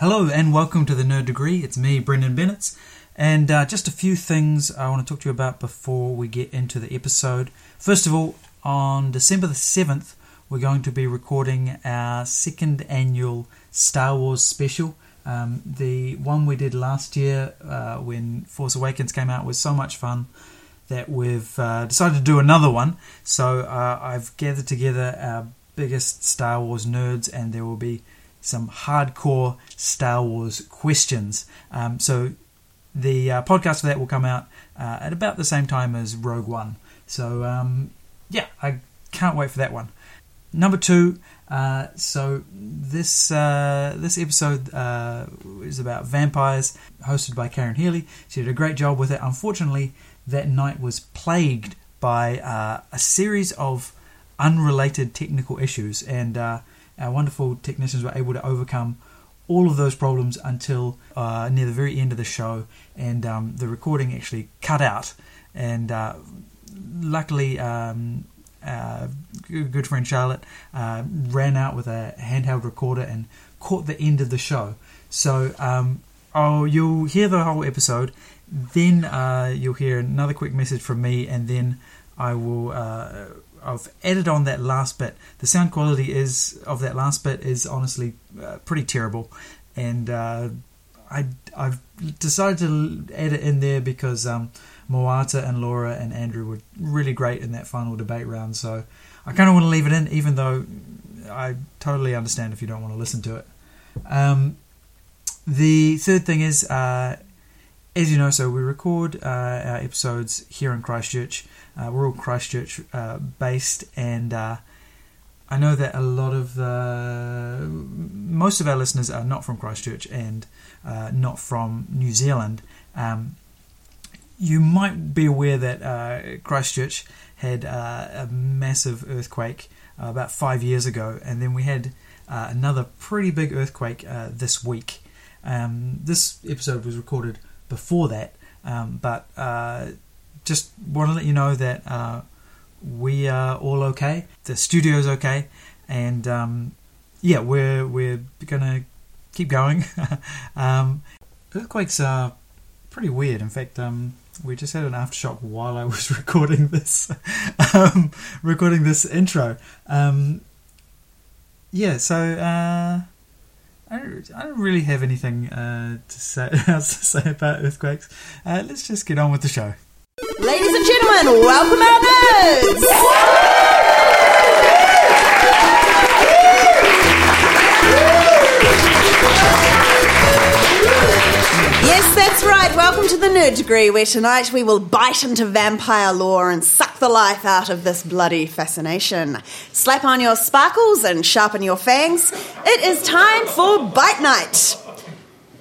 Hello and welcome to the Nerd Degree. It's me, Brendon Bennett, and uh, just a few things I want to talk to you about before we get into the episode. First of all, on December the 7th, we're going to be recording our second annual Star Wars special. Um, the one we did last year uh, when Force Awakens came out was so much fun that we've uh, decided to do another one. So uh, I've gathered together our biggest Star Wars nerds, and there will be some hardcore Star Wars questions. Um, so the uh, podcast for that will come out uh, at about the same time as Rogue One. So um, yeah, I can't wait for that one. Number two. Uh, so this uh, this episode uh, is about vampires, hosted by Karen Healey. She did a great job with it. Unfortunately, that night was plagued by uh, a series of unrelated technical issues, and our wonderful technicians were able to overcome all of those problems until uh, near the very end of the show, and um, the recording actually cut out. And uh, luckily, um, uh, good friend Charlotte uh, ran out with a handheld recorder and caught the end of the show. So um, oh, you'll hear the whole episode, then uh, you'll hear another quick message from me, and then I will. I've added on that last bit. The sound quality is of that last bit is honestly uh, pretty terrible, and uh, I I've decided to add it in there because um, Moata and Laura and Andrew were really great in that final debate round. So I kind of want to leave it in, even though I totally understand if you don't want to listen to it. Um, the third thing is, uh, as you know, so we record uh, our episodes here in Christchurch. Uh, we're all Christchurch uh, based, and uh, I know that a lot of the most of our listeners are not from Christchurch and uh, not from New Zealand. Um, you might be aware that uh, Christchurch had a massive earthquake about five years ago, and then we had another pretty big earthquake this week. Um, this episode was recorded before that, um, but uh, just want to let you know that we are all okay. The studio's okay, and um, yeah, we're we're gonna keep going. Um, earthquakes are pretty weird. In fact, um, we just had an aftershock while I was recording this, um, recording this intro. Um, yeah, so uh, I, don't, I don't really have anything uh, to say else to say about earthquakes. Uh, let's just get on with the show. Ladies and gentlemen, welcome our nerds! That's right. Welcome to the Nerd Degree, where tonight we will bite into vampire lore and suck the life out of this bloody fascination. Slap on your sparkles and sharpen your fangs. It is time for Bite Night.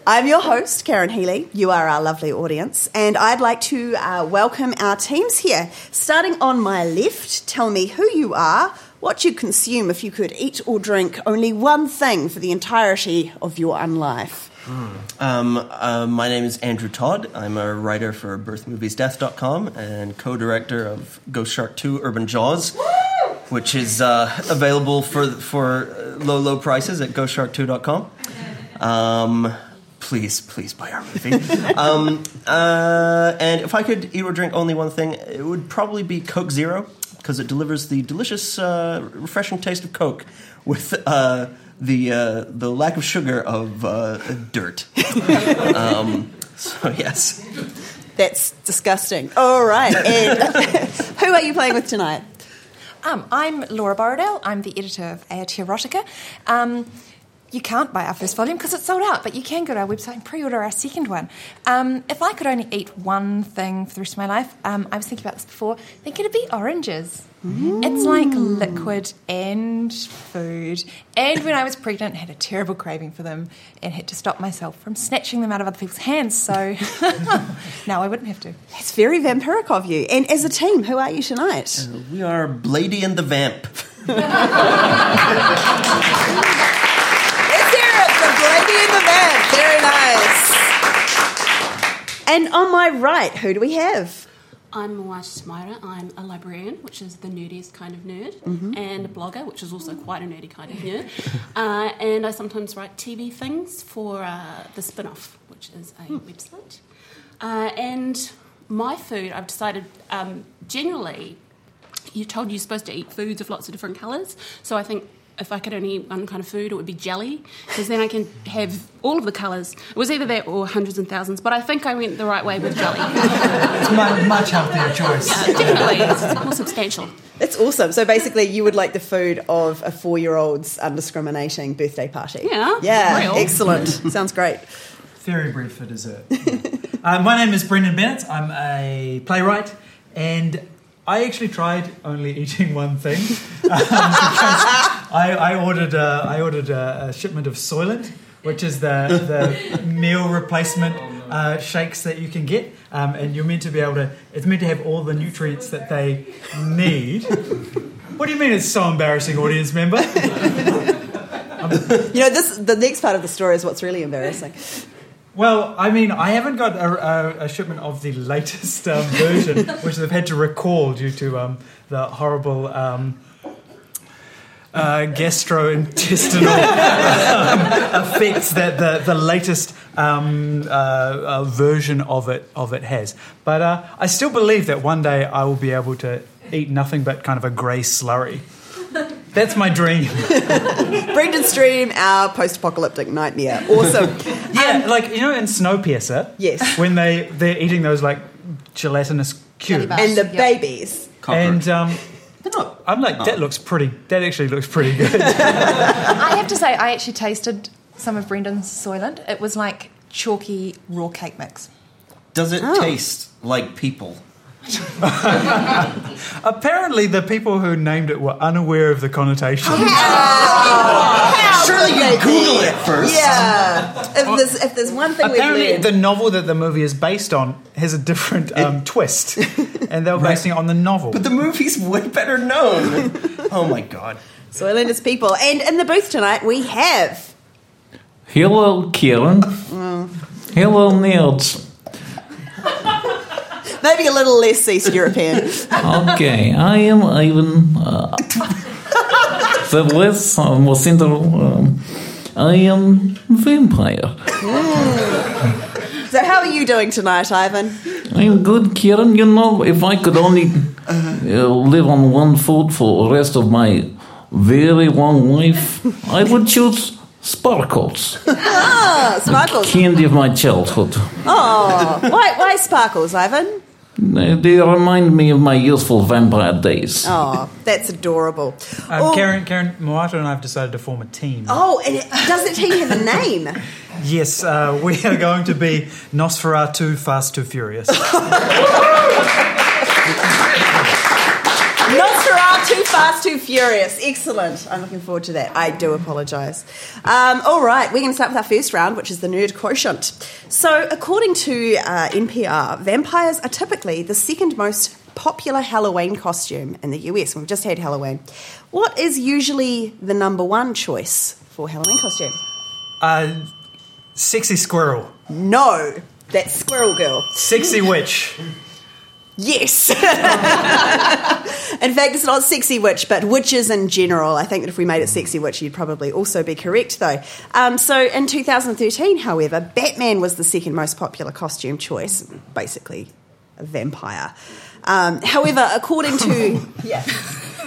I'm your host, Karen Healey. You are our lovely audience, and I'd like to uh, welcome our teams here. Starting on my left, tell me who you are, what you'd consume if you could eat or drink only one thing for the entirety of your unlife. Um, uh, my name is Andrew Todd. I'm a writer for birthmoviesdeath.com and co-director of Ghost Shark 2 Urban Jaws, which is uh, available for for low, low prices at ghostshark2.com. Um, please, please buy our movie. um, uh, and if I could eat or drink only one thing, it would probably be Coke Zero because it delivers the delicious, uh, refreshing taste of Coke with uh, the uh, the lack of sugar of uh, dirt. um, so yes, That's disgusting. All right. And who are you playing with tonight? Um, I'm Laura Borrowdale. I'm the editor of Aotearotica. Um, you can't buy our first volume because it's sold out, but you can go to our website and pre-order our second one. Um, if I could only eat one thing for the rest of my life, um, I was thinking about this before. I think it'd be oranges. It's like liquid and food. And when I was pregnant, I had a terrible craving for them and had to stop myself from snatching them out of other people's hands. So now I wouldn't have to. It's very vampiric of you. And as a team, who are you tonight? we are Blady and the Vamp. Let's hear it. The Brady and the Vamp. Very nice. And on my right, who do we have? I'm Moata Tamaira. I'm a librarian, which is the nerdiest kind of nerd, and a blogger, which is also quite a nerdy kind of nerd. uh, and I sometimes write TV things for uh, the Spinoff, which is a website. Uh, and my food, I've decided um, generally, you're told you're supposed to eat foods of lots of different colours. So I think if I could only eat one kind of food, it would be jelly, because then I can have all of the colours. It was either that or hundreds and thousands, but I think I went the right way with jelly. It's a much healthier choice. Definitely, it's more substantial. That's awesome. So basically, you would like the food of a four-year-old's undiscriminating birthday party. Yeah, Yeah. real. Excellent. Sounds great. Very brief for dessert. uh, my name is Brendon Bennett. I'm a playwright, and I actually tried only eating one thing um, I, I ordered a, I ordered a, a shipment of Soylent, which is the the meal replacement uh, shakes that you can get, um, and you're meant to be able to. It's meant to have all the nutrients that they need. What do you mean? It's so embarrassing, audience member. You know, this the next part of the story is what's really embarrassing. Well, I mean, I haven't got a, a, a shipment of the latest um, version, which they've had to recall due to um, the horrible um, uh, gastrointestinal um, effects that the, the latest um, uh, uh, version of it of it has. But uh, I still believe that one day I will be able to eat nothing but kind of a grey slurry. That's my dream. Brendon's dream, our post-apocalyptic nightmare. Awesome. Yeah, like you know in Snowpiercer, Yes. when they they're eating those like gelatinous cubes, and the Yep. babies. and um, They're not- I'm like that looks pretty. That actually looks pretty good. I have to say, I actually tasted some of Brendon's Soylent. It was like chalky raw cake mix. Does it Oh. taste like people? Apparently, the people who named it were unaware of the connotation. Surely you Maybe. Google it first. Yeah. If there's if there's one thing we've Apparently, learned, the novel that the movie is based on has a different um, twist, and they were basing it on the novel. But the movie's way better known. oh my god. Soylent is people. And in the booth tonight we have Hello, Kieran. Hello, nerds. Maybe a little less East European. Okay, I am Ivan. Uh, the less uh, more central. Um, I am vampire. So how are you doing tonight, Ivan? I'm good, Kieran. You know, if I could only uh, live on one food for the rest of my very long life, I would choose sparkles, Ah, sparkles. candy of my childhood. Oh, why why sparkles, Ivan? They they remind me of my youthful vampire days. Oh, that's adorable. um, oh, Karen, Karen, Moata, and I have decided to form a team. oh, and it, does it team have a name? Yes, uh, we are going to be Nosferatu Fast Too Furious. Nosferatu, too fast, too furious. Excellent. I'm looking forward to that. I do apologise. Um, all right, we're going to start with our first round, which is the nerd quotient. So, according to uh, NPR, vampires are typically the second most popular Halloween costume in the US. We've just had Halloween. What is usually the number one choice for Halloween costume? Uh, sexy squirrel. No, that's Squirrel Girl. Sexy witch. Yes. in fact, it's not sexy witch, but witches in general. I think that if we made it sexy witch, you'd probably also be correct, though. Um, so in 2013, however, Batman was the second most popular costume choice, basically a vampire. Um, however, according to yeah,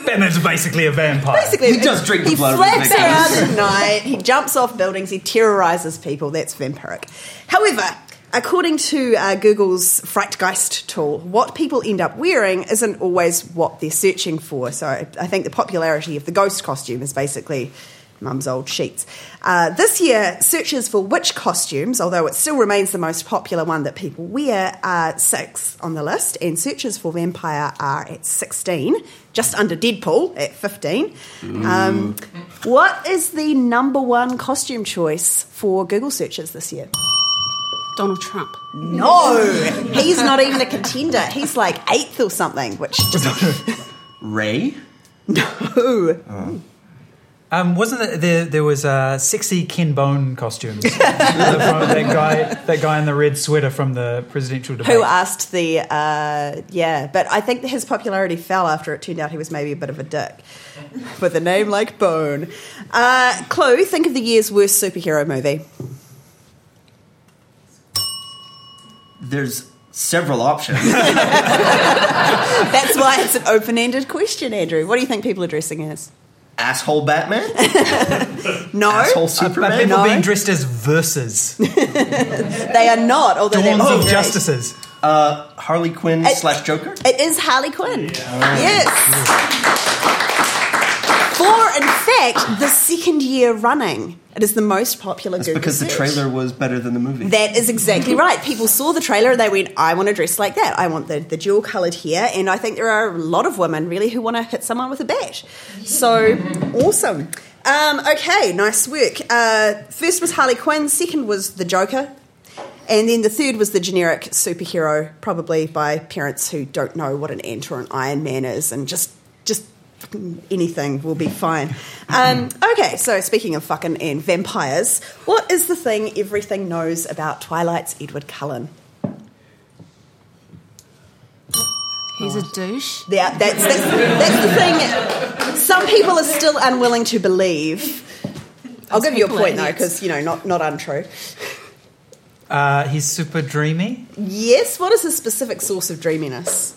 Batman's basically a vampire. basically He does drink the he blood of his flaps around at night. He jumps off buildings. He terrorizes people. That's vampiric. However, according to uh, Google's Frightgeist tool, what people end up wearing isn't always what they're searching for. So I think the popularity of the ghost costume is basically mum's old sheets. Uh, this year, searches for witch costumes, although it still remains the most popular one that people wear, are six on the list, and searches for vampire are at 16, just under Deadpool at 15. Um, what is the number one costume choice for Google searches this year? Donald Trump. No, he's not even a contender. He's like eighth or something, which just Ray? no. Um, wasn't it there? There was uh, sexy Ken Bone costumes. that guy, that guy in the red sweater from the presidential debate. Who asked the, uh, yeah, but I think his popularity fell after it turned out he was maybe a bit of a dick. With a name like Bone. Uh, clue, think of the year's worst superhero movie. There's several options. That's why it's an open ended question, Andrew. What do you think people are dressing as? Asshole Batman? No, Asshole Superman? people No. being dressed as verses, they are not, although dawns that would of great. justices. Uh, Harley Quinn It- slash Joker? It is Harley Quinn. Yes. For, in fact, the second year running, it is the most popular It's Google because the trailer was better than the movie. That is exactly right. People saw the trailer and they went, I want to dress like that. I want the, the dual coloured hair. And I think there are a lot of women really who want to hit someone with a bat. So awesome. Um, okay, nice work. Uh, first was Harley Quinn, second was the Joker. And then the third was the generic superhero, probably by parents who don't know what an ant or an Iron Man is and just anything will be fine. Um, okay, so speaking of fucking and vampires, what is the thing everything knows about Twilight's Edward Cullen? He's a douche. Yeah, that's, that's, that's the thing. Some people are still unwilling to believe. I'll Those give you a point though, because you know, not not untrue. Uh, he's super dreamy. Yes, what is his specific source of dreaminess?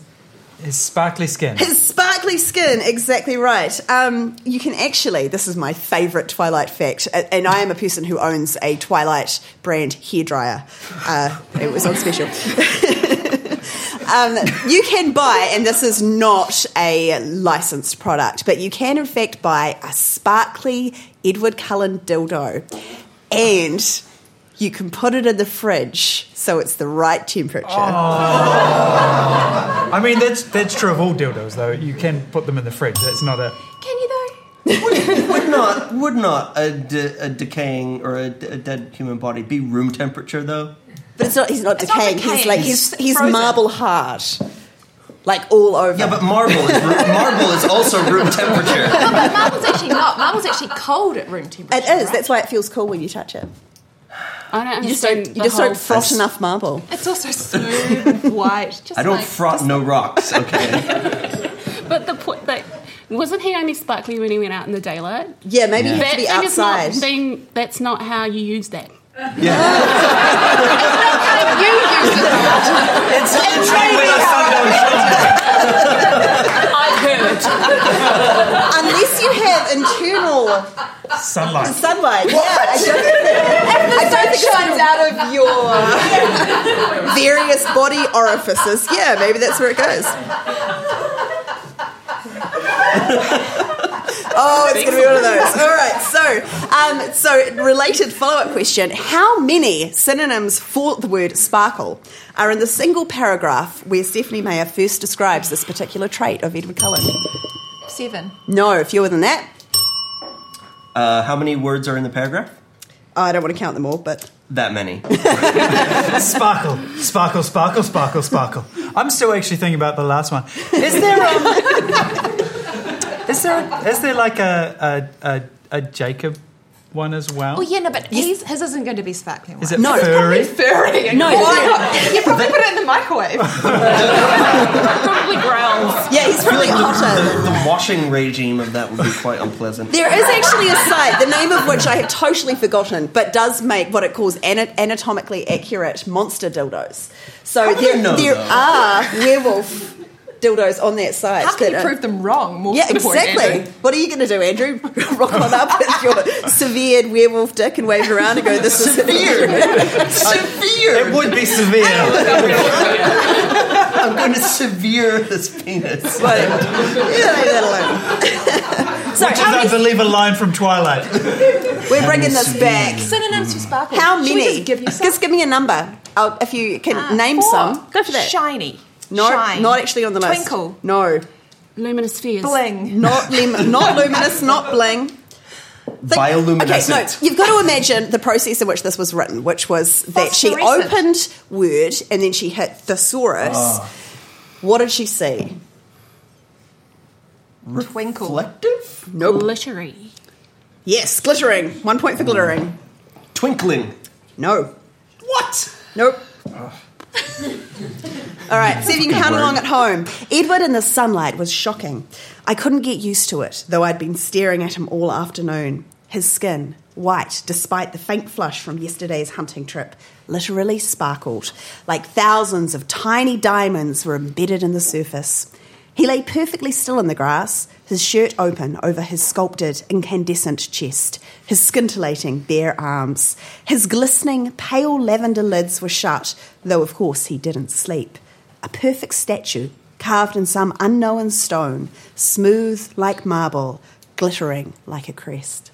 His sparkly skin. His sparkly skin, exactly right. Um, you can actually, this is my favourite Twilight fact, and I am a person who owns a Twilight brand hairdryer. Uh, it was on special. um, you can buy, and this is not a licensed product, but you can in fact buy a sparkly Edward Cullen dildo, and you can put it in the fridge so it's the right temperature. Oh. I mean, that's that's true of all dildos, though. You can put them in the fridge. That's not a. Can you though? would not would not a, de- a decaying or a dead human body be room temperature though? But it's not. He's not It's not decaying. He's like he's he's he's frozen. marble hard, like all over. Yeah, but marble is ru- marble is also room temperature. But marble's actually not. Marble's actually cold at room temperature. it is. right? That's why it feels cool when you touch it. I don't You just don't. You just don't whole- froth enough marble. It's also smooth, white. Just I don't like, froth no rocks. Okay, But the point that wasn't he only sparkly when he went out in the daylight? Yeah, maybe you have That to be thing not being. That's not how you use that. yeah. You use it. It's literally when I I've heard. Unless you have internal Sunlight. sunlight. Yeah, I don't think that, I don't think shines out of your various body orifices. Yeah, maybe that's where it goes. Oh, it's going to be one of those. All right. So, um, so related follow-up question: How many synonyms for the word sparkle are in the single paragraph where Stephenie Meyer first describes this particular trait of Edward Cullen? Seven. No, fewer than that. Uh, how many words are in the paragraph? I don't want to count them all, but That many. Sparkle, sparkle, sparkle, sparkle, sparkle. I'm still actually thinking about the last one. Is there um, is there is there like a a, a, a Jacob one as well? Oh yeah, no, but his, his isn't going to be sparkling. Is it No, it's furry? furry? No, Why not? You probably put it in the microwave. Probably growls. yeah, he's probably the, hotter. the, the washing regime of that would be quite unpleasant. There is actually a site, the name of which I have totally forgotten, but does make what it calls ana- anatomically accurate monster dildos. So How do there, you know, there are werewolf dildos on that site. How can that you are- prove them wrong? More Yeah, to the point, exactly. Andrew. What are you going to do, Andrew? Rock on up with your severed werewolf dick and wave it around and go, "This is severe." Severe. It would be severe. I'm going to severe this penis. But, yeah, leave that alone. so, Which is, how I believe, a line from Twilight. we're bringing this severe. back. Synonyms for sparkle. How Should we many? just give you some? Just give me a number. I'll, if you can Ah, name four. some, go for that. Shiny. No, Shine. not actually on the list. Twinkle. No, Luminous spheres. Bling. not lim- not luminous, not bling. Think- Bioluminescent. Okay, no, you've got to imagine the process in which this was written, which was that she opened Word and then she hit thesaurus. Ah. What did she see? Twinkle. Reflective? Nope. Glittery. Yes, glittering. One point for glittering. Twinkling. No. What? Nope. All right, see if you can count along at home. Edward in the sunlight was shocking. I couldn't get used to it, though I'd been staring at him all afternoon. His skin, white despite the faint flush from yesterday's hunting trip, literally sparkled, like thousands of tiny diamonds were embedded in the surface. He lay perfectly still in the grass, his shirt open over his sculpted, incandescent chest, his scintillating bare arms. His glistening, pale lavender lids were shut, though of course he didn't sleep. A perfect statue, carved in some unknown stone, smooth like marble, glittering like a crest.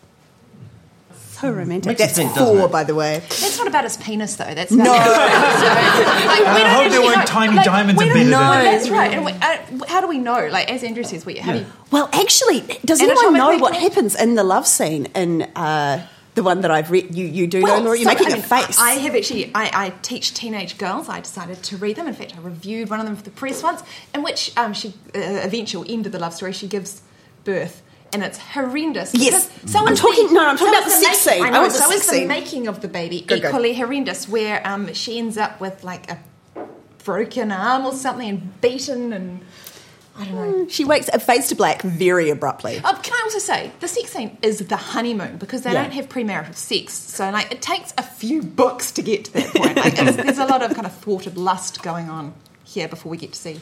So romantic. Makes That's think, four, by the way. That's not about his penis, though. That's No. about like, we I don't hope there actually weren't know- tiny like, diamonds we don't embedded in know. it. That's right. And we, uh, how do we know? Like, as Andrew says, we, have you Well, actually, does anyone know what correct. happens in the love scene in uh, the one that I've read? You, you do know, Laura? You're so, making I a mean, face. I have actually, I, I teach teenage girls. I decided to read them. In fact, I reviewed one of them for the press once, in which um, she, uh, eventual end of the love story, she gives birth. And it's horrendous. Yes. because So I'm talking- the- no, I'm talking about is the sex making- scene. I I know. want the so sex is the making of the baby good. equally horrendous, where um, she ends up with like a broken arm or something and beaten and I don't know. she wakes it fades to black very abruptly. Oh, can I also say the sex scene is the honeymoon because they Yeah. don't have premarital sex, so like it takes a few books to get to that point. Like, there's a lot of kind of thwarted lust going on here before we get to see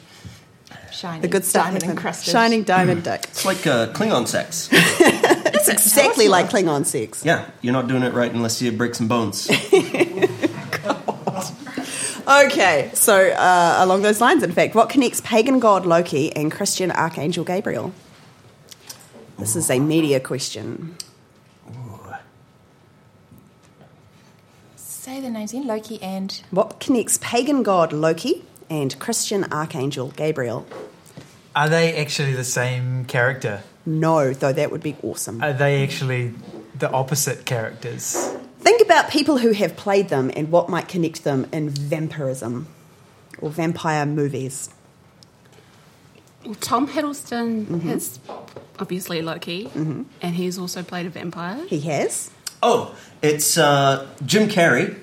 shiny, The good stuff. diamond encrusted, Shining diamond dick. It's like uh, Klingon sex. It's exactly like Klingon sex. Yeah, you're not doing it right unless you break some bones. Okay, so uh, along those lines, in fact, what connects pagan god Loki and Christian archangel Gabriel? This is a media question. Say the names in Loki and What connects pagan god Loki and Christian archangel Gabriel? Are they actually the same character? No, though that would be awesome. Are they actually the opposite characters? Think about people who have played them and what might connect them in vampirism or vampire movies. Well, Tom Hiddleston Mm-hmm. is obviously Loki, and he's also played a vampire. He has. Oh, it's uh, Jim Carrey,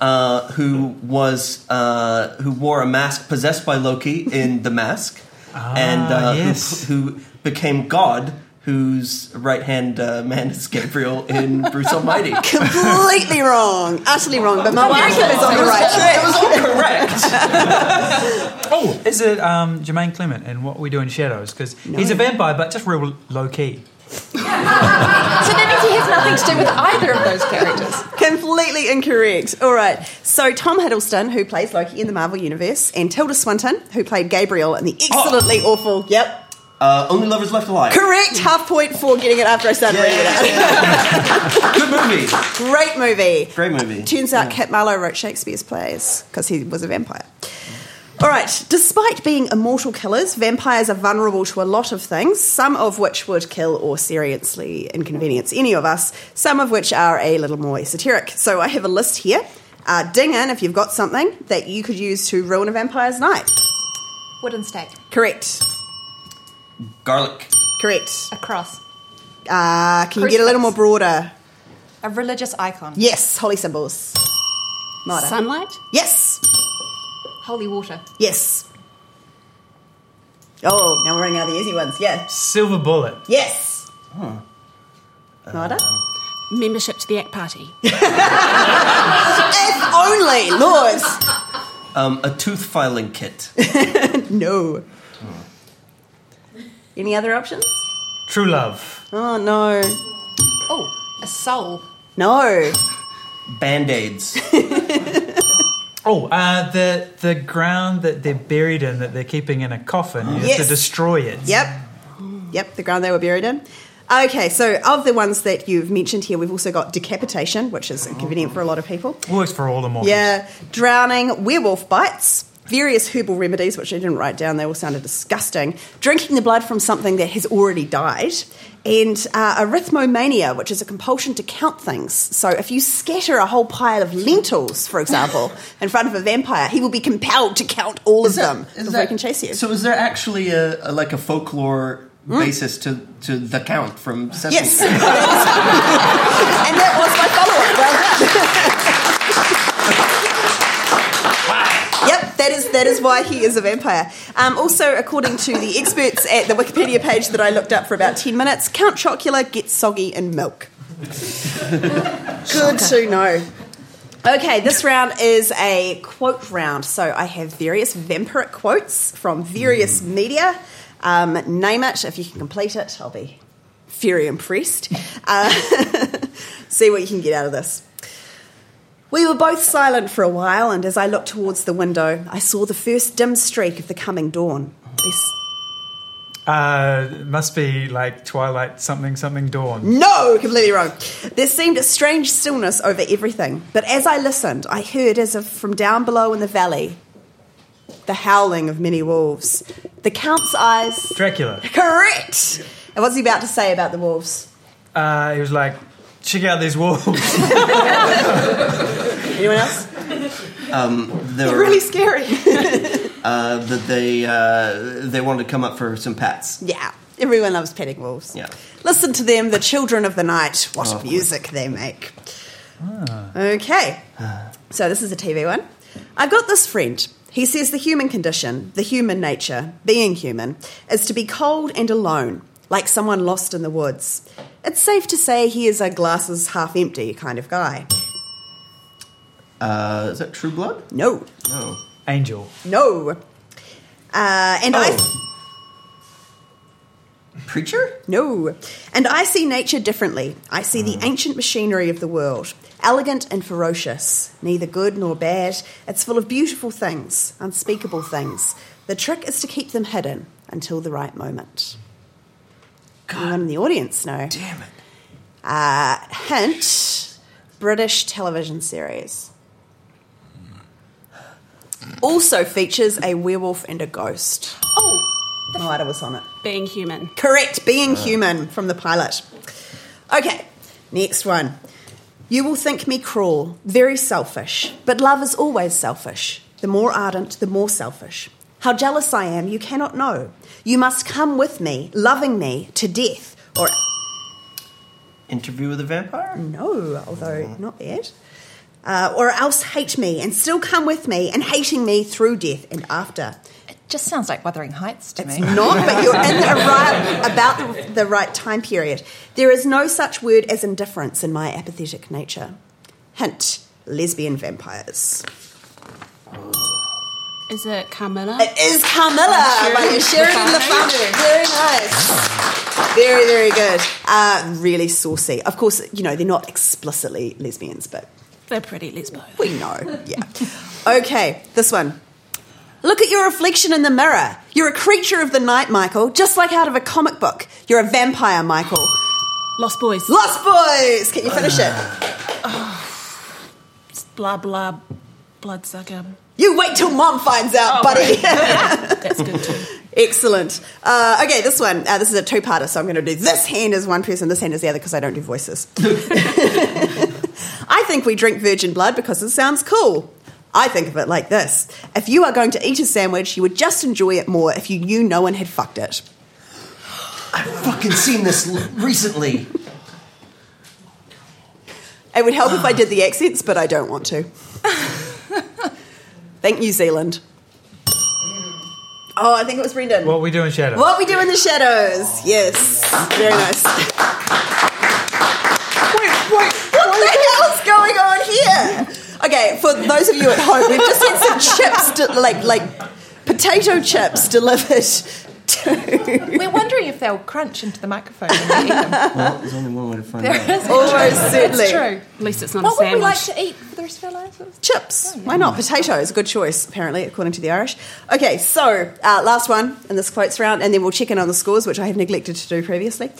uh, who was uh, who wore a mask possessed by Loki in The Mask, and uh, yes. who, who became God, whose right hand uh, man is Gabriel in Bruce Almighty. Completely wrong. Utterly wrong. But my wife is on the right track. It was all correct. Oh, is it um, Jemaine Clement in What We Do in Shadows? Because he's a vampire, but just real low key. So that means he has nothing to do with either of those characters. Completely incorrect. All right. So Tom Hiddleston, who plays Loki in the Marvel Universe, and Tilda Swinton, who played Gabriel in the excellently awful. Yep. Uh, Only lovers left alive. Correct. Half point for getting it after I started reading it. Good movie. Great movie. Great movie. Turns out Kit Marlowe wrote Shakespeare's plays because he was a vampire. All right. Despite being immortal killers, vampires are vulnerable to a lot of things, some of which would kill or seriously inconvenience any of us, some of which are a little more esoteric. So I have a list here. Uh, ding in if you've got something that you could use to ruin a vampire's night. Wooden stake, Correct. Garlic. Correct. a cross, Uh, can you get a little more broader? a religious icon, Yes. Holy symbols. Moata. Sunlight? Yes. Holy water, Yes. Oh, now we're running out of the easy ones. Yeah. Silver Bullet. Yes. Nada? Membership to the ACT Party. if only, Lord. Um, a tooth filing kit. No. Any other options? True Love. Oh, no. oh, a soul, No. Band aids. Oh, uh, the the ground that they're buried in, that they're keeping in a coffin, you have to destroy it. Yep. Yep, the ground they were buried in. Okay, so of the ones that you've mentioned here, we've also got decapitation, which is inconvenient for a lot of people. Works for all the mortals. Yeah, drowning, werewolf bites, various herbal remedies, which I didn't write down, they all sounded disgusting, drinking the blood from something that has already died, and uh, arithmomania, which is a compulsion to count things. So if you scatter a whole pile of lentils, for example, in front of a vampire, he will be compelled to count all of them before he can chase you. So is there actually a, a like a folklore basis to, to the Count from Sesame Yes. And that was my follow-up. Well done. Yep, that is that is why he is a vampire. Um, also, according to the experts at the Wikipedia page that I looked up for about ten minutes, Count Chocula gets soggy in milk. Good to know. Okay, this round is a quote round. So I have various vampiric quotes from various media. Um, name it. If you can complete it, I'll be very impressed. Uh, see what you can get out of this. We were both silent for a while, and as I looked towards the window, I saw the first dim streak of the coming dawn. This- Uh, must be like Twilight something something dawn. No, completely wrong. There seemed a strange stillness over everything, but as I listened, I heard, as if from down below in the valley, the howling of many wolves. The Count's eyes. Dracula. Correct! And what's he about to say about the wolves? Uh, he was like, check out these wolves. Anyone else? They They're were, really scary. uh, that they uh, they wanted to come up for some pats. yeah, everyone loves petting wolves. Yeah. Listen to them, the children of the night. What Oh, music they make. Okay. So this is a TV one. I've got this friend. He says the human condition, the human nature, being human, is to be cold and alone, like someone lost in the woods. It's safe to say he is a glasses half empty kind of guy. Uh, is that True Blood? No, No. Angel. no. Uh, and I. Preacher? No. And I see nature differently. I see the ancient machinery of the world, elegant and ferocious, neither good nor bad. It's full of beautiful things, unspeakable things. The trick is to keep them hidden until the right moment. Anyone in the audience know? Damn it. Uh, hint British television series. Also features a werewolf and a ghost. Oh, No idea was on it. being human. Correct, being human from the pilot. Okay, next one. You will think me cruel, very selfish, but love is always selfish. The more ardent, the more selfish. How jealous I am, you cannot know. You must come with me, loving me to death, or Interview with a Vampire? no, although not bad. Uh, or else hate me and still come with me and hating me through death and after. It just sounds like Wuthering Heights to me. It's me. not, but you're in the right, about the, the right time period. There is no such word as indifference in my apathetic nature. Hint: lesbian vampires. Is it Carmilla? It is Carmilla by Sheridan Le Fanu. Very nice. Very, very good. Uh, really saucy. Of course, you know, they're not explicitly lesbians, but They're pretty lesbo. we know. Yeah. Okay, this one. Look at your reflection in the mirror. You're a creature of the night, Michael, just like out of a comic book. You're a vampire, Michael. Lost Boys. Lost Boys! Can you finish it? blah blah bloodsucker. You wait till mom finds out, Oh, buddy. That's good too. Excellent. Uh, okay, this one. Uh, this is a two-parter, so I'm going to do this hand as one person, this hand as the other, because I don't do voices. I think we drink virgin blood because it sounds cool. I think of it like this: If you are going to eat a sandwich, you would just enjoy it more if you knew no one had fucked it. I've fucking seen this l- recently. It would help if I did the accents, but I don't want to. Thank New Zealand. Oh, I think it was Brendon. What we do in shadows. What we do in the shadows. Yes. Very nice. wait, wait. What the hell is going on here? Okay, for those of you at home, we've just had some chips, de- like like potato chips delivered to. We're wondering if they'll crunch into the microphone when we eat them. Well, there's only one way to find There out. Almost certainly. It's true. At least it's not What a would we like to eat for the rest of our lives? Chips. Why not? Potatoes. Good choice, apparently, according to the Irish. Okay, so uh, last one in this quotes round, and then we'll check in on the scores, which I have neglected to do previously.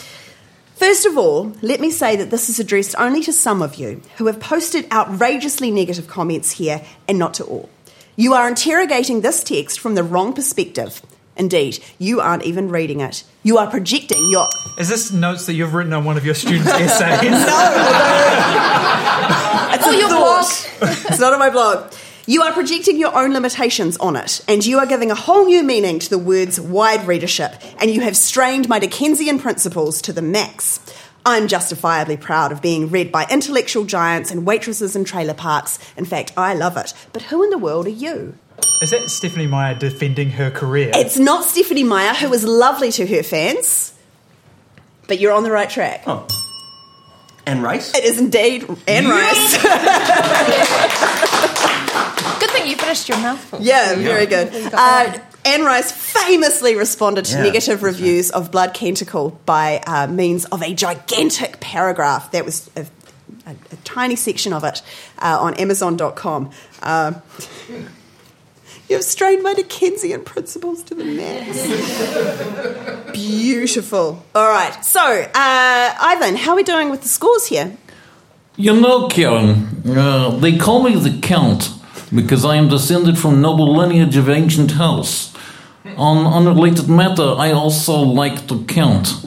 First of all, let me say that this is addressed only to some of you who have posted outrageously negative comments here and not to all. You are interrogating this text from the wrong perspective. Indeed, you aren't even reading it. You are projecting your. Is this notes that you've written on one of your students' essays? No, although- it's Oh, your thought. it's not on my blog. You are projecting your own limitations on it, and you are giving a whole new meaning to the words wide readership, and you have strained my Dickensian principles to the max. I'm justifiably proud of being read by intellectual giants and waitresses in trailer parks. In fact, I love it. But who in the world are you? Is that Stephenie Meyer defending her career? It's not Stephenie Meyer, who is lovely to her fans, but you're on the right track. Oh. Anne Rice? It is indeed Anne Rice. Good thing you finished your mouthful. Yeah, very good. Uh, Anne Rice famously responded to Yeah, negative that's reviews of Blood Canticle by uh, means of a gigantic paragraph. That was a, a, a tiny section of it uh, on Amazon.com. Uh, You've strained my Dickensian principles to the max. Beautiful. All right. So, uh, Ivan, how are we doing with the scores here? You know, Karen, uh, they call me the Count because I am descended from noble lineage of ancient house. On unrelated matter, I also like to count.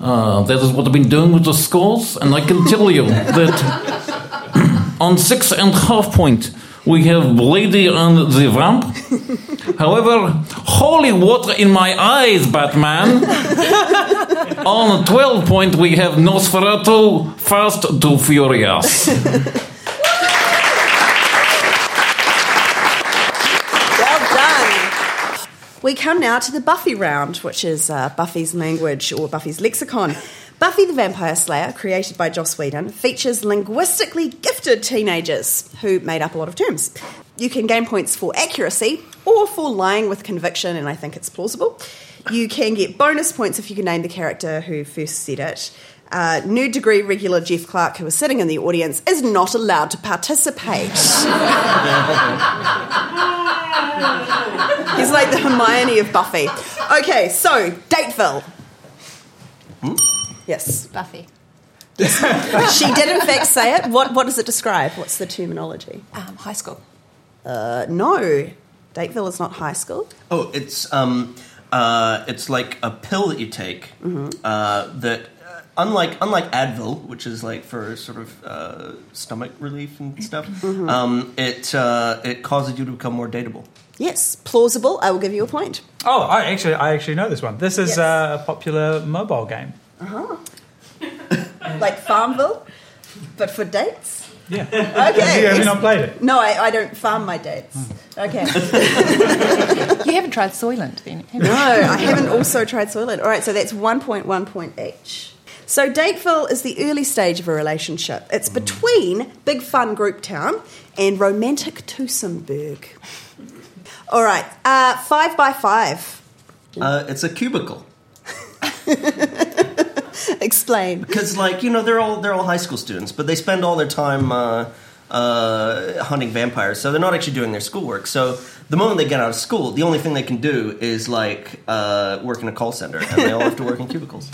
Uh, that is what I've been doing with the scores, and I can tell you that on six and half point, we have Lady and the Vamp. However, holy water in my eyes, Batman. On 12 point, we have Nosferatu, Fast to Furious. Well done. We come now to the Buffy round, which is uh, Buffy's language or Buffy's lexicon. Buffy the Vampire Slayer, created by Joss Whedon, features linguistically gifted teenagers who made up a lot of terms. You can gain points for accuracy or for lying with conviction, and I think it's plausible. You can get bonus points if you can name the character who first said it. Uh, new degree regular Jeff Clark, who is sitting in the audience, is not allowed to participate. He's like the Hermione of Buffy. Okay, so Dateville. Yes, Buffy. she did in fact say it. What what does it describe? What's the terminology? Um, high school. Uh, no, Dateville is not high school. Oh, it's um, uh, it's like a pill that you take uh, that, uh, unlike unlike Advil, which is like for sort of uh, stomach relief and stuff, um, it uh, it causes you to become more dateable. Yes, plausible. I will give you a point. Oh, I actually, I actually know this one. This is Yes. uh, a popular mobile game. Like Farmville, but for dates. Yeah. Okay. Have you, have you not played it? No, I, I don't farm my dates. Okay. You haven't tried Soylent then. No, I haven't also tried Soylent. All right, so that's 1.1 point each. So Dateville is the early stage of a relationship. It's between Big Fun Group Town and romantic Tusenberg. All right, uh, five by five. Uh, it's a cubicle Explain. because, like, you know, they're all they're all high school students, but they spend all their time uh, uh, hunting vampires, so they're not actually doing their schoolwork. So the moment they get out of school, the only thing they can do is like uh, work in a call center, and they all have to work in cubicles.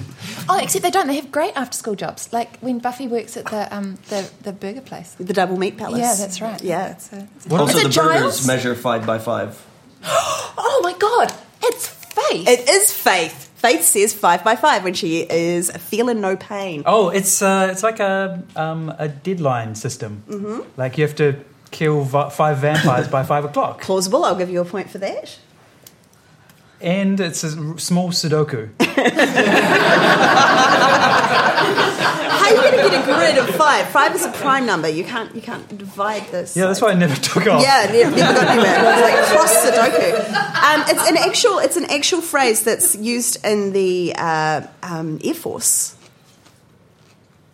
Oh, except they don't. They have great after-school jobs. Like when Buffy works at the um, the, the burger place. The Double Meat Palace. Yeah, that's right. Yeah. That's a, that's a- What- also, Is the it burgers measure five by five. Oh my god, it's Faith. It is Faith. Faith says five by five when she is feeling no pain. Oh, it's uh, it's like a um, a deadline system. Mm-hmm. Like you have to kill v- five vampires by five o'clock, Plausible. I'll give you a point for that. And it's a small Sudoku. How are you going to get a grid of five? Five is a prime number. You can't you can't divide this. Yeah, that's why I never took off. Yeah, never, never got anywhere. It's like cross Sudoku. Um, it's an actual it's an actual phrase that's used in the uh, um, Air Force.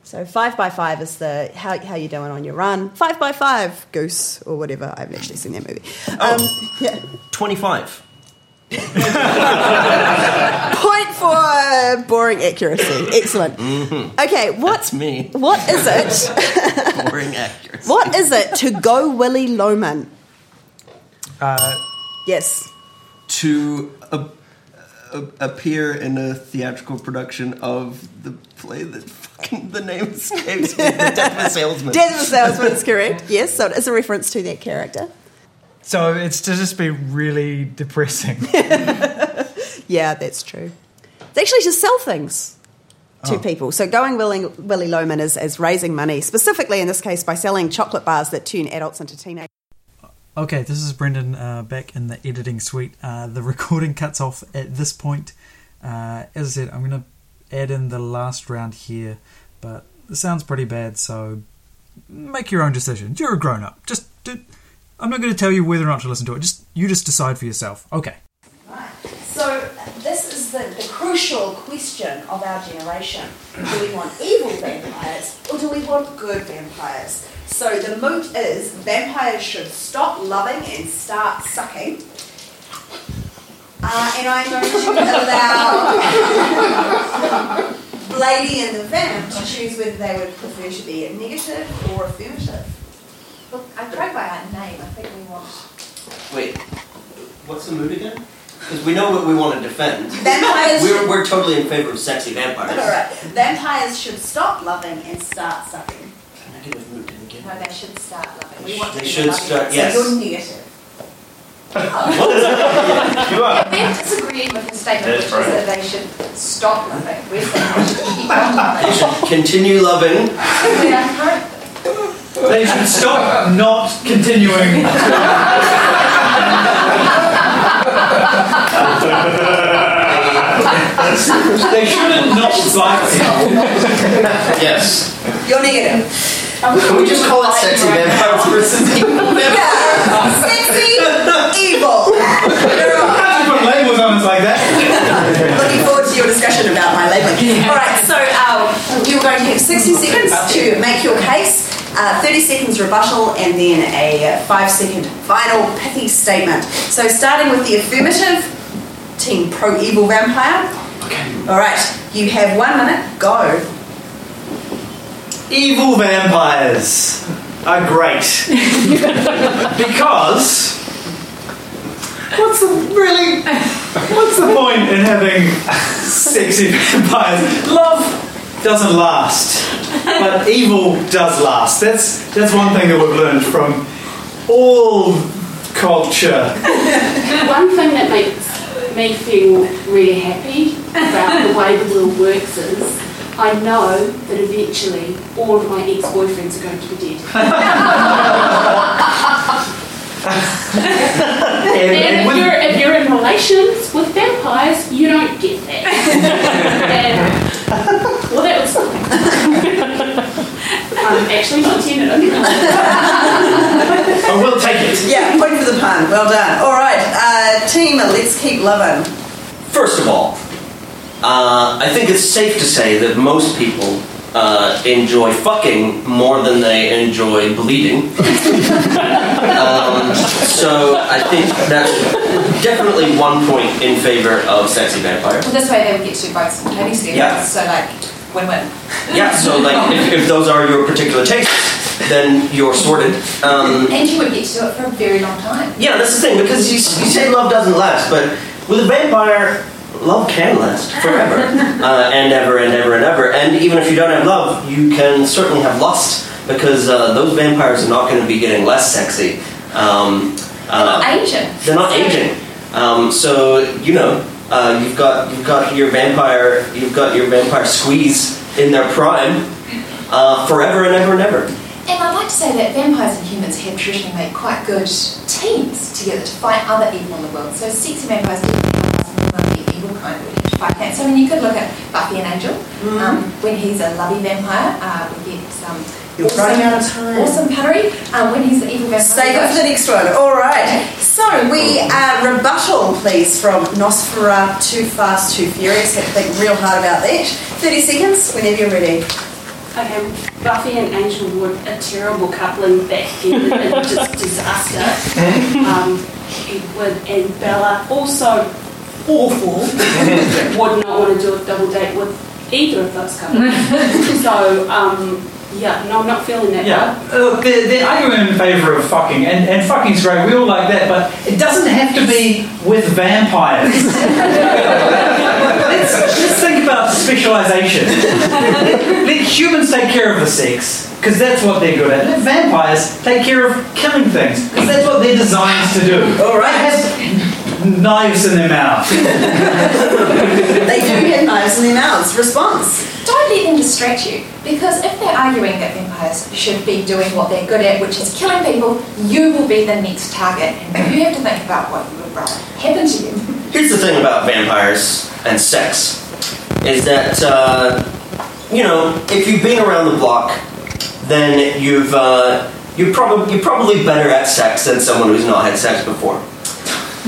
So five by five is the how how you doing on your run. Five by five goose or whatever. I haven't actually seen that movie. Um, yeah. Twenty-five. Point for boring accuracy. Excellent. Okay, what's me. what is it? Boring accuracy. What is it to go Willy Loman? Uh, Yes. to a, a, appear in a theatrical production of the play that fucking the name escapes me. The Death of a Salesman. Death of a Salesman is correct. Yes, so it is a reference to that character. So it's to just be really depressing. Yeah, that's true. It's actually to sell things to Oh. people. So going Willy, Willy Loman is, is raising money, specifically in this case by selling chocolate bars that turn adults into teenagers. Okay, this is Brendon uh, back in the editing suite. Uh, the recording cuts off at this point. Uh, as I said, I'm going to add in the last round here, but it sounds pretty bad, so make your own decision. You're a grown up. Just, do, I'm not going to tell you whether or not to listen to it. Just you just decide for yourself. Okay. Right. So this is the, the crucial question of our generation. Do we want evil vampires or do we want good vampires? So the moot is vampires should stop loving and start sucking. Uh, and I'm going to allow Lady and the Vamp to choose whether they would prefer to be negative or affirmative. Look, I go by our name. I think we want. Wait, what's the mood again? Because we know what we want to defend. Vampires We're, we're totally in favor of sexy vampires. Alright, vampires should stop loving and start sucking. Negative mood didn't get No, they should start loving. They We want sh- to they be should loving. start- yes. So you're negative. You are. Ben disagreed with the statement, which is that they should stop loving. We're saying they should keep on loving. They should continue loving. We are current- They should stop not continuing. they shouldn't not like Yes. You're negative. Can we just call it sexy vampires versus evil vampires? Yeah. Sexy, evil. You're right. Can't you put labels on us like that? Looking forward to your discussion about my labeling. Alright, so uh, you're going to have 60 seconds to make your case, uh, 30 seconds rebuttal, and then a 5 second final pithy statement. So starting with the affirmative, Team Pro Evil Vampire. Okay. Alright, you have one minute, go. Evil vampires are great. because what's the really what's the point in having sexy vampires? Love doesn't last. But evil does last. That's that's one thing that we've learned from all culture. One thing that makes me feel really happy about the way the world works is I know that eventually all of my ex-boyfriends are going to be dead. And, And and if you're, if you're in relations with vampires, you don't get that. and, well, that was I'm actually not tentative. I will take it. Yeah, point for the pun. Well done. Alright, uh, team, let's keep loving. First of all, uh, I think it's safe to say that most people uh, enjoy fucking more than they enjoy bleeding. um, so I think that's definitely one point in favor of sexy vampire. Well, this way they would get to do both simultaneously. Yeah. So, like, win-win. Yeah, so like if, if those are your particular tastes, then you're sorted. Um, And you would get to do it for a very long time. yeah, that's the thing because you, you say love doesn't last, but with a vampire, love can last forever uh, and ever and ever and ever. And even if you don't have love, you can certainly have lust because uh, those vampires are not going to be getting less sexy. Um, They're not uh, aging. they're not aging. Um, so you know, uh, you've got you've got your vampire you've got your vampire squeeze in their prime uh, forever and ever and ever. And I'd like to say that vampires and humans have traditionally made quite good teams together to fight other evil in the world. So sexy vampires definitely help us in the evil kind of to fight that. So I mean, you could look at Buffy and Angel. Um, when he's a lovey vampire, uh, we get some You're awesome, running out of time. awesome punnery. Um, when he's the evil vampire, Save it for the next one. All right. So we uh, rebuttal, please, from Nosferatu. Too fast, too furious. Have to think real hard about that. Thirty seconds. Whenever you're ready. Okay, Buffy and Angel were a terrible coupling back then and just disaster. Um, Edward and Bella also awful. Would not want to do a double date with either of those couples. so um, yeah, no, I'm not feeling that. Yeah, look, the, the argument in favour of fucking, and, and fucking's great, we all like that, but it doesn't have to be with vampires. let's, let's think about specialisation. Let, humans take care of the sex, because that's what they're good at. Let vampires take care of killing things, because that's what they're designed to do. All right. Have, knives in their mouth. They do have knives in their mouths. Response. Don't let them distract you, because if they're arguing that vampires should be doing what they're good at, which is killing people, you will be the next target, and you have to think about what would rather happen to you. Here's the thing about vampires and sex is that, uh, you know, if you've been around the block, then you've, uh, you're, probably, you're probably better at sex than someone who's not had sex before.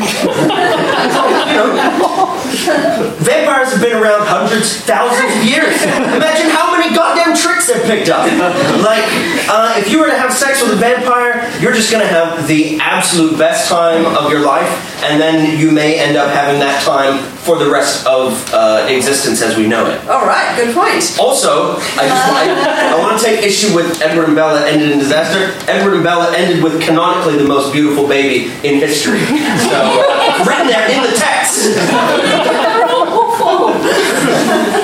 Vampires have been around hundreds, thousands of years. Imagine how many goddamn tricks they've picked up. Like, uh, if you were to have sex with a vampire, you're just gonna have the absolute best time of your life, and then you may end up having that time for the rest of uh, existence as we know it. All right, good point. Also, I just I, I want to take issue with Edward and Bella ended in disaster. Edward and Bella ended with canonically the most beautiful baby in history. So, written there in the text.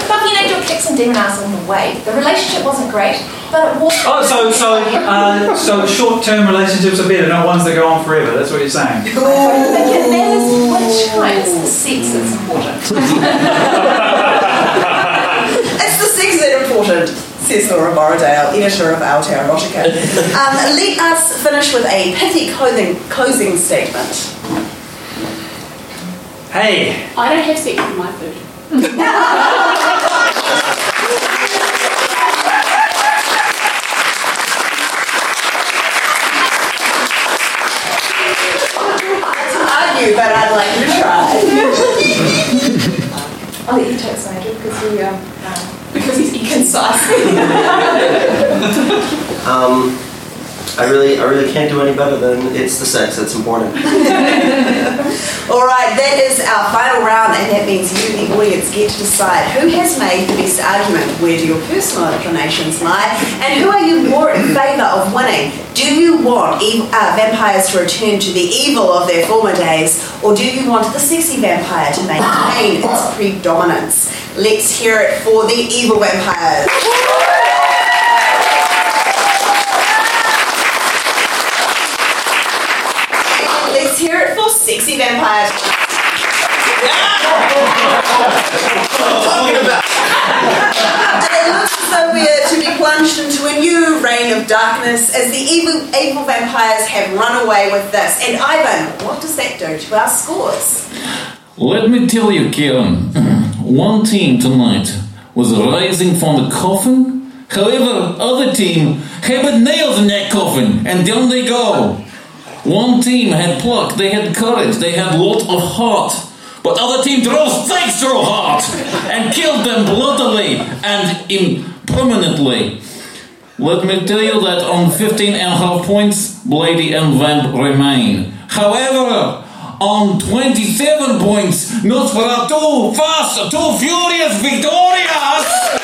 But you know, your demon eyes along the way. The relationship wasn't great, but it was. Oh, so so uh, so short-term relationships are better, not ones that go on forever. That's what you're saying. I don't think it matters which kind, it's the sex that's important. It's the sex that important, says Laura Borrowdale, editor of Aotearotica. Um, let us finish with a pithy clothing, closing statement. Hey, I don't have sex with my food. To argue, but I'd like to try. I'll let you take some, because you, um, um, Because he's concise. Um, I really, I really can't do any better than it's the sex that's important. All right, that is our final round, and that means you, the audience, get to decide who has made the best argument, where do your personal inclinations lie, and who are you more in favour of winning? Do you want ev- uh, vampires to return to the evil of their former days, or do you want the sexy vampire to maintain its predominance? Let's hear it for the evil vampires. Let's hear it for sexy vampires. Talking about. And it looks as though we are to be plunged into a new reign of darkness as the evil, evil vampires have run away with this. And Ivan, what does that do to our scores? Let me tell you, Kieran, one team tonight was rising from the coffin. However, other team had nails in that coffin, and down they go. One team had pluck, they had courage, they had lot of heart. But other team drove stakes through heart and killed them bloodily and impermanently. Let me tell you that on 15 and a half points, Blady and Vamp remain. However, on 27 points, Nosferatu fast, too furious, victorious!